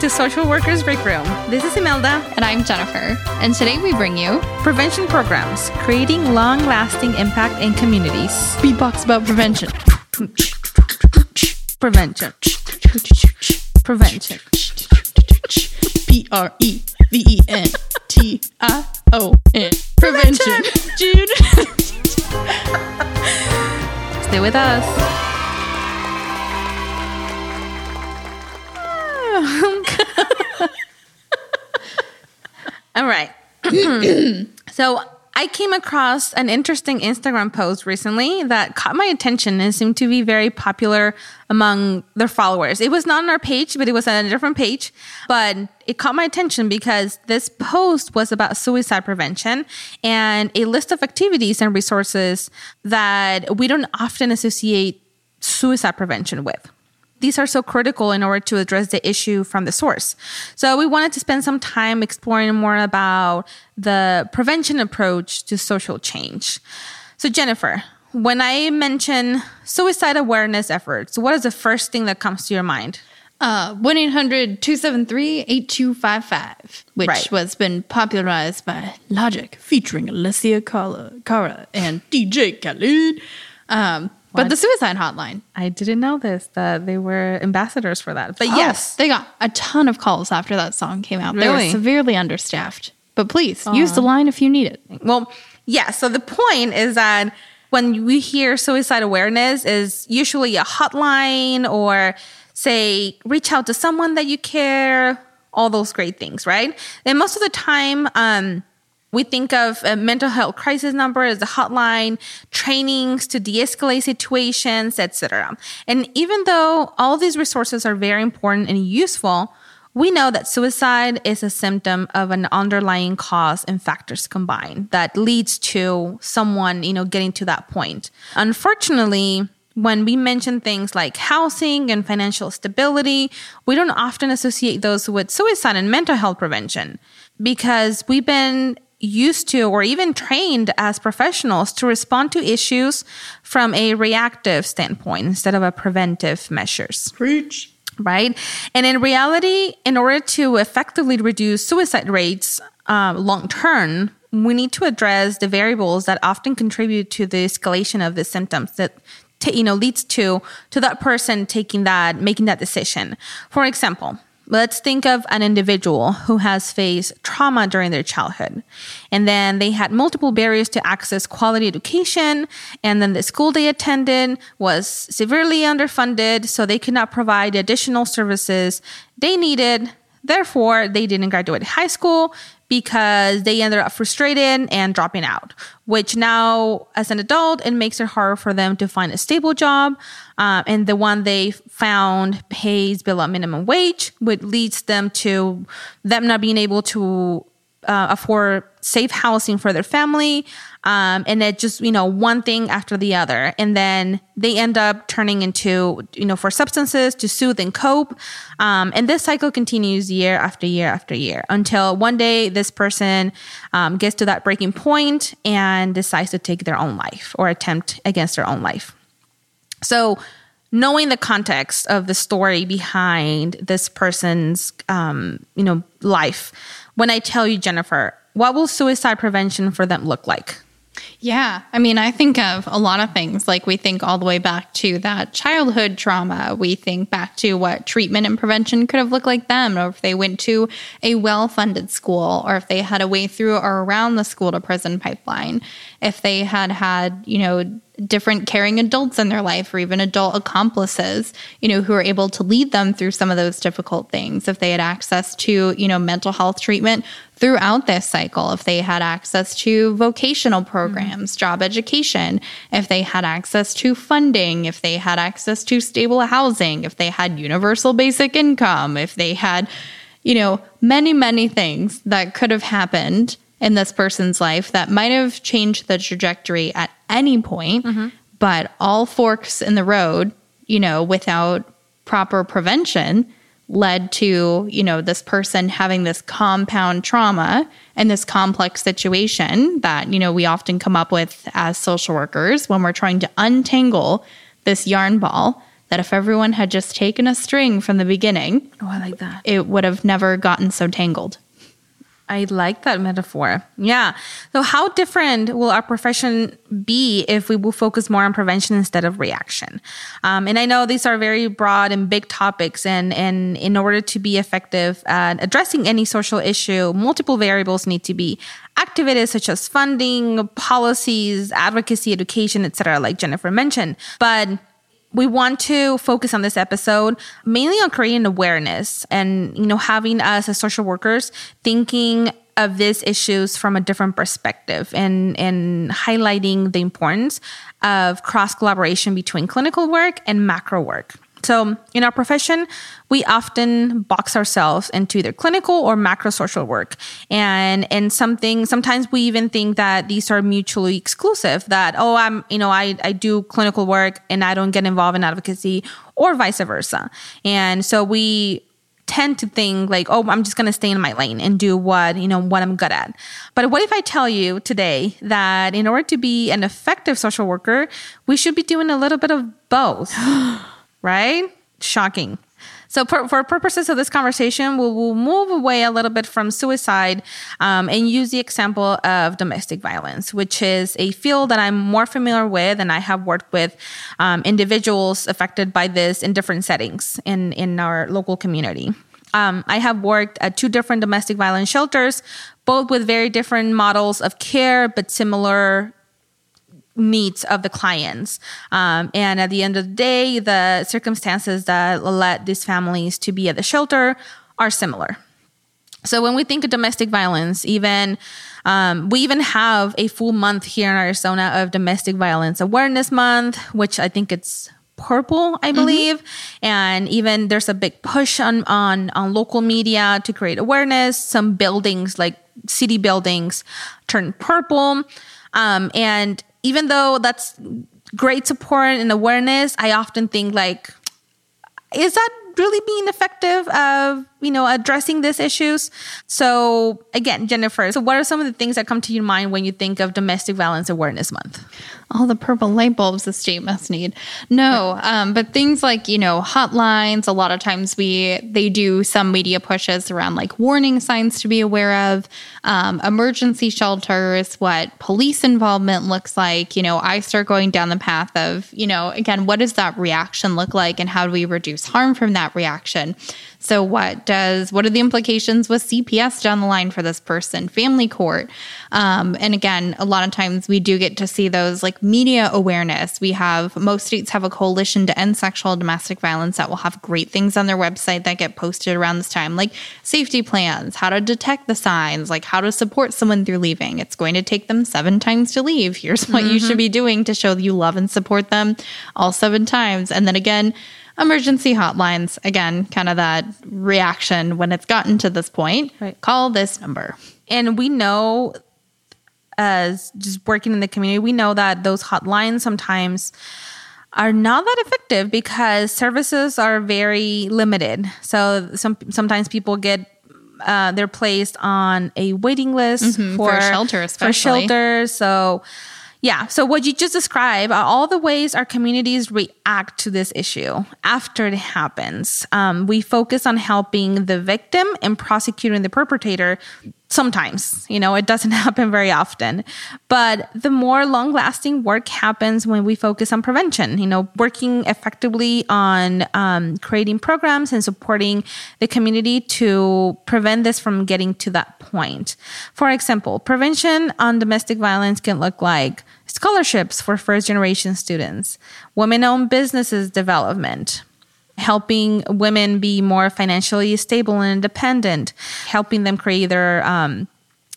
to Social Workers Break Room. This is Imelda. And I'm Jennifer. And today we bring you prevention programs, creating long lasting impact in communities. Beatbox about prevention. Prevention. Prevention. P R E V E N T I O N. Prevention. Jude. Stay with us. All right. so I came across an interesting Instagram post recently that caught my attention and seemed to be very popular among their followers. It was not on our page, but it was on a different page. But it caught my attention because this post was about suicide prevention and a list of activities and resources that we don't often associate suicide prevention with these are so critical in order to address the issue from the source. So we wanted to spend some time exploring more about the prevention approach to social change. So Jennifer, when I mention suicide awareness efforts, what is the first thing that comes to your mind? Uh, 1-800-273-8255, which right. was been popularized by Logic, featuring Alessia Cara and DJ Khaled. Um, but the suicide hotline. I didn't know this that they were ambassadors for that. But oh, yes, they got a ton of calls after that song came out. Really? They were severely understaffed. But please use the line if you need it. Well, yeah. So the point is that when we hear suicide awareness is usually a hotline or say reach out to someone that you care, all those great things, right? And most of the time, um, we think of a mental health crisis number as a hotline, trainings to de-escalate situations, etc. And even though all these resources are very important and useful, we know that suicide is a symptom of an underlying cause and factors combined that leads to someone, you know, getting to that point. Unfortunately, when we mention things like housing and financial stability, we don't often associate those with suicide and mental health prevention because we've been used to or even trained as professionals to respond to issues from a reactive standpoint instead of a preventive measures. Preach. Right. And in reality, in order to effectively reduce suicide rates uh, long term, we need to address the variables that often contribute to the escalation of the symptoms that t- you know leads to to that person taking that making that decision. For example, Let's think of an individual who has faced trauma during their childhood. And then they had multiple barriers to access quality education. And then the school they attended was severely underfunded, so they could not provide additional services they needed. Therefore, they didn't graduate high school because they ended up frustrated and dropping out, which now, as an adult, it makes it harder for them to find a stable job. Uh, and the one they found pays below minimum wage, which leads them to them not being able to uh, afford safe housing for their family. Um, and it just, you know, one thing after the other. And then they end up turning into, you know, for substances to soothe and cope. Um, and this cycle continues year after year after year until one day this person um, gets to that breaking point and decides to take their own life or attempt against their own life. So, knowing the context of the story behind this person's, um, you know, life, when I tell you, Jennifer, what will suicide prevention for them look like? Yeah. I mean, I think of a lot of things. Like we think all the way back to that childhood trauma. We think back to what treatment and prevention could have looked like them, or if they went to a well funded school, or if they had a way through or around the school to prison pipeline, if they had had, you know, different caring adults in their life or even adult accomplices, you know, who are able to lead them through some of those difficult things. If they had access to, you know, mental health treatment throughout this cycle, if they had access to vocational programs, mm-hmm. job education, if they had access to funding, if they had access to stable housing, if they had universal basic income, if they had, you know, many, many things that could have happened in this person's life that might have changed the trajectory at any point, mm-hmm. but all forks in the road, you know, without proper prevention led to, you know, this person having this compound trauma and this complex situation that, you know, we often come up with as social workers when we're trying to untangle this yarn ball that if everyone had just taken a string from the beginning, Oh, I like that. it would have never gotten so tangled. I like that metaphor. Yeah. So, how different will our profession be if we will focus more on prevention instead of reaction? Um, and I know these are very broad and big topics, and, and in order to be effective at addressing any social issue, multiple variables need to be activated, such as funding, policies, advocacy, education, etc., like Jennifer mentioned. But we want to focus on this episode mainly on creating awareness and you know having us as social workers thinking of these issues from a different perspective and and highlighting the importance of cross collaboration between clinical work and macro work so in our profession, we often box ourselves into either clinical or macro social work. And and something sometimes we even think that these are mutually exclusive, that, oh, I'm, you know, I, I do clinical work and I don't get involved in advocacy or vice versa. And so we tend to think like, oh, I'm just going to stay in my lane and do what, you know, what I'm good at. But what if I tell you today that in order to be an effective social worker, we should be doing a little bit of both? right? Shocking. So, for, for purposes of this conversation, we'll, we'll move away a little bit from suicide um, and use the example of domestic violence, which is a field that I'm more familiar with, and I have worked with um, individuals affected by this in different settings in, in our local community. Um, I have worked at two different domestic violence shelters, both with very different models of care, but similar needs of the clients. Um, and at the end of the day, the circumstances that led these families to be at the shelter are similar. So when we think of domestic violence, even um, we even have a full month here in Arizona of domestic violence awareness month, which I think it's purple i believe mm-hmm. and even there's a big push on on on local media to create awareness some buildings like city buildings turn purple um, and even though that's great support and awareness, I often think like, is that really being effective of you know addressing these issues so again jennifer so what are some of the things that come to your mind when you think of domestic violence awareness month? All the purple light bulbs the state must need. No um, but things like you know hotlines a lot of times we they do some media pushes around like warning signs to be aware of um, emergency shelters what police involvement looks like. You know i start going down the path of you know again what does that reaction look like and how do we reduce harm from that reaction so what does what are the implications with CPS down the line for this person, family court? Um, and again, a lot of times we do get to see those like media awareness. We have most states have a coalition to end sexual domestic violence that will have great things on their website that get posted around this time, like safety plans, how to detect the signs, like how to support someone through leaving. It's going to take them seven times to leave. Here's what mm-hmm. you should be doing to show that you love and support them all seven times. And then again, emergency hotlines. Again, kind of that reaction when it's gotten to this point. Right. Call this number. And we know, as just working in the community, we know that those hotlines sometimes are not that effective because services are very limited. So some sometimes people get uh, they're placed on a waiting list mm-hmm, for, for shelter, especially. for shelter. So yeah. So what you just described are all the ways our communities react to this issue after it happens. Um, we focus on helping the victim and prosecuting the perpetrator sometimes you know it doesn't happen very often. But the more long lasting work happens when we focus on prevention you know working effectively on um, creating programs and supporting the community to prevent this from getting to that point. For example prevention on domestic violence can look like scholarships for first generation students women owned businesses development helping women be more financially stable and independent, helping them create their um,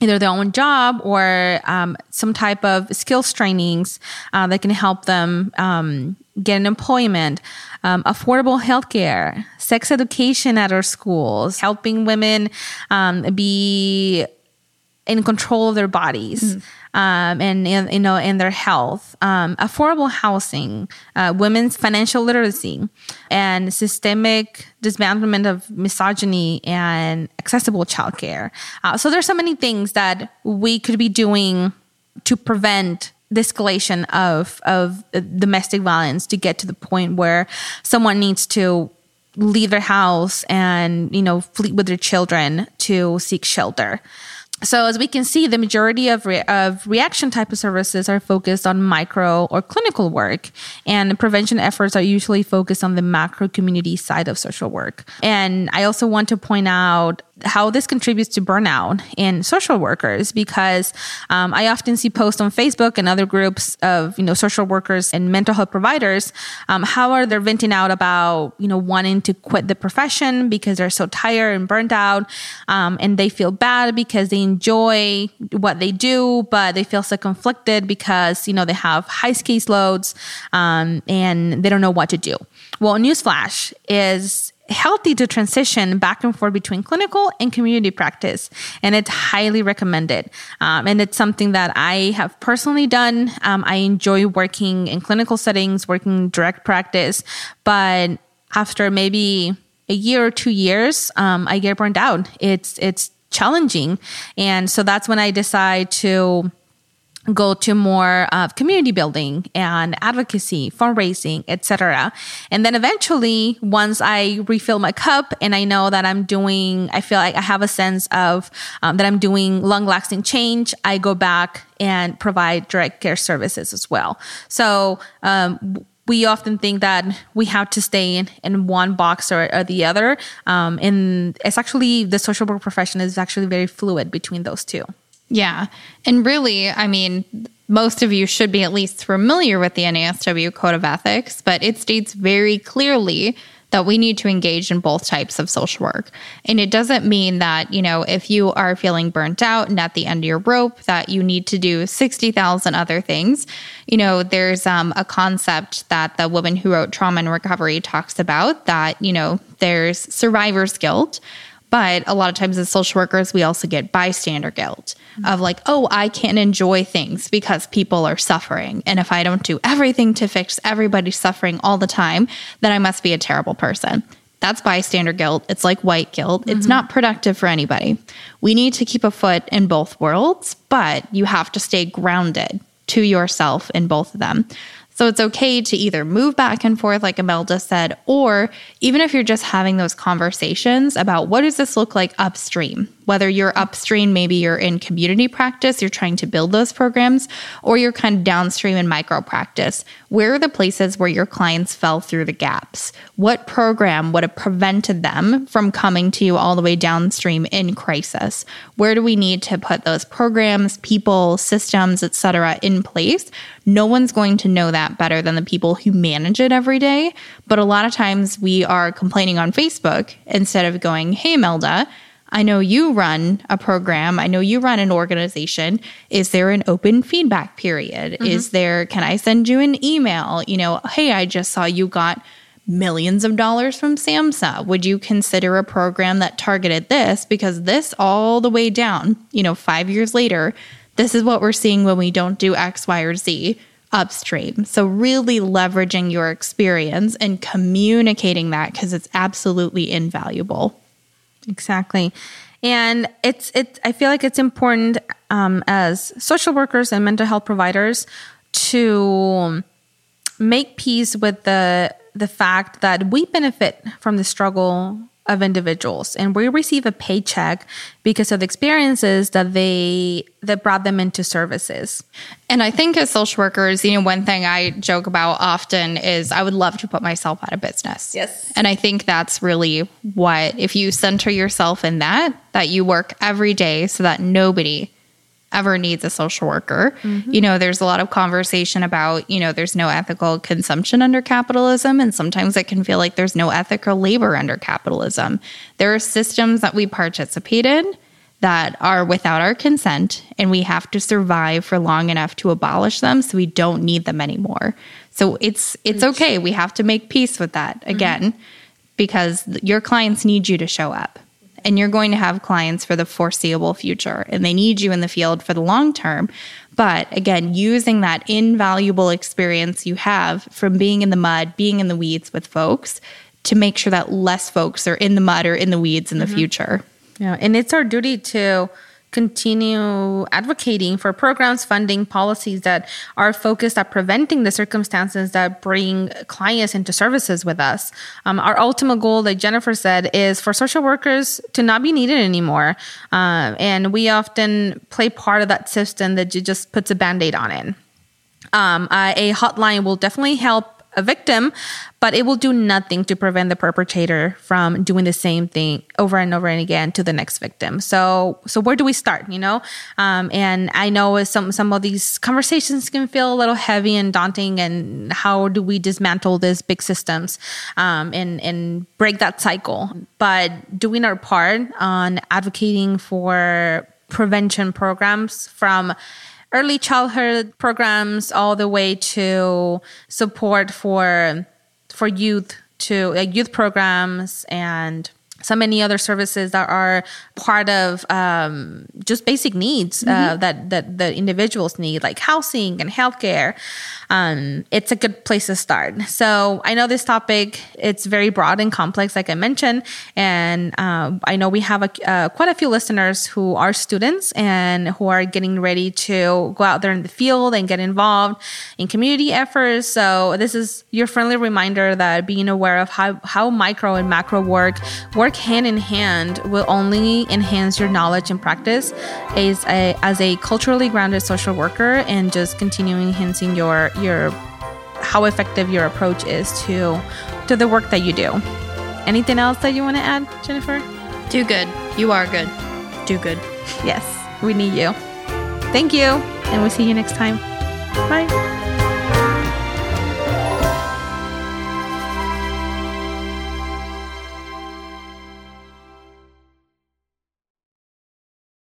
either their own job or um, some type of skills trainings uh, that can help them um, get an employment, um, affordable healthcare, sex education at our schools, helping women um, be in control of their bodies. Mm um, and you know in their health, um, affordable housing, uh, women's financial literacy, and systemic dismantlement of misogyny and accessible childcare. Uh, so there's so many things that we could be doing to prevent the escalation of of domestic violence to get to the point where someone needs to leave their house and you know flee with their children to seek shelter so as we can see, the majority of, re- of reaction type of services are focused on micro or clinical work, and prevention efforts are usually focused on the macro community side of social work. And I also want to point out how this contributes to burnout in social workers because um, I often see posts on Facebook and other groups of you know social workers and mental health providers um, how are they venting out about you know wanting to quit the profession because they're so tired and burnt out um, and they feel bad because they enjoy what they do, but they feel so conflicted because, you know, they have high caseloads um, and they don't know what to do. Well, newsflash is healthy to transition back and forth between clinical and community practice and it's highly recommended. Um, and it's something that i have personally done. Um, i enjoy working in clinical settings working direct practice but after maybe a year or two years um, i get burned out. It's it's challenging. And so that's when I decide to go to more of community building and advocacy fundraising etc and then eventually once i refill my cup and i know that i'm doing i feel like i have a sense of um, that i'm doing long lasting change i go back and provide direct care services as well so um, we often think that we have to stay in, in one box or, or the other. Um, and it's actually the social work profession is actually very fluid between those two. Yeah. And really, I mean, most of you should be at least familiar with the NASW Code of Ethics, but it states very clearly that we need to engage in both types of social work. And it doesn't mean that, you know, if you are feeling burnt out and at the end of your rope, that you need to do 60,000 other things. You know, there's um, a concept that the woman who wrote Trauma and Recovery talks about that, you know, there's survivor's guilt. But a lot of times as social workers, we also get bystander guilt of like, oh, I can't enjoy things because people are suffering. And if I don't do everything to fix everybody's suffering all the time, then I must be a terrible person. That's bystander guilt. It's like white guilt. Mm-hmm. It's not productive for anybody. We need to keep a foot in both worlds, but you have to stay grounded to yourself in both of them. So it's okay to either move back and forth, like Imelda said, or even if you're just having those conversations about what does this look like upstream? Whether you're upstream, maybe you're in community practice, you're trying to build those programs, or you're kind of downstream in micro practice. Where are the places where your clients fell through the gaps? What program would have prevented them from coming to you all the way downstream in crisis? Where do we need to put those programs, people, systems, etc., in place? No one's going to know that better than the people who manage it every day. But a lot of times we are complaining on Facebook instead of going, hey, Melda, I know you run a program. I know you run an organization. Is there an open feedback period? Mm-hmm. Is there, can I send you an email? You know, hey, I just saw you got millions of dollars from SAMHSA. Would you consider a program that targeted this? Because this all the way down, you know, five years later, this is what we're seeing when we don't do X, Y, or Z upstream. So, really leveraging your experience and communicating that because it's absolutely invaluable. Exactly. And it's it I feel like it's important um, as social workers and mental health providers to make peace with the the fact that we benefit from the struggle of individuals. And we receive a paycheck because of the experiences that they that brought them into services. And i think as social workers you know one thing i joke about often is i would love to put myself out of business. Yes. And i think that's really what if you center yourself in that that you work every day so that nobody ever needs a social worker. Mm-hmm. You know, there's a lot of conversation about, you know, there's no ethical consumption under capitalism. And sometimes it can feel like there's no ethical labor under capitalism. There are systems that we participate in that are without our consent, and we have to survive for long enough to abolish them so we don't need them anymore. So it's it's okay. We have to make peace with that mm-hmm. again mm-hmm. because your clients need you to show up and you're going to have clients for the foreseeable future and they need you in the field for the long term. But again, using that invaluable experience you have from being in the mud, being in the weeds with folks to make sure that less folks are in the mud or in the weeds in the mm-hmm. future. Yeah, and it's our duty to continue advocating for programs, funding, policies that are focused at preventing the circumstances that bring clients into services with us. Um, our ultimate goal, like Jennifer said, is for social workers to not be needed anymore. Uh, and we often play part of that system that just puts a band aid on it. Um, a hotline will definitely help a victim, but it will do nothing to prevent the perpetrator from doing the same thing over and over and again to the next victim. So, so where do we start? You know, um, and I know some some of these conversations can feel a little heavy and daunting. And how do we dismantle these big systems um, and and break that cycle? But doing our part on advocating for prevention programs from early childhood programs all the way to support for for youth to like youth programs and so many other services that are part of um, just basic needs uh, mm-hmm. that that the individuals need, like housing and healthcare. Um, it's a good place to start. So I know this topic it's very broad and complex, like I mentioned, and uh, I know we have a, uh, quite a few listeners who are students and who are getting ready to go out there in the field and get involved in community efforts. So this is your friendly reminder that being aware of how how micro and macro work work work hand in hand will only enhance your knowledge and practice as a, as a culturally grounded social worker and just continuing enhancing your your how effective your approach is to to the work that you do. Anything else that you want to add, Jennifer? Do good. You are good. Do good. Yes, we need you. Thank you, and we'll see you next time. Bye.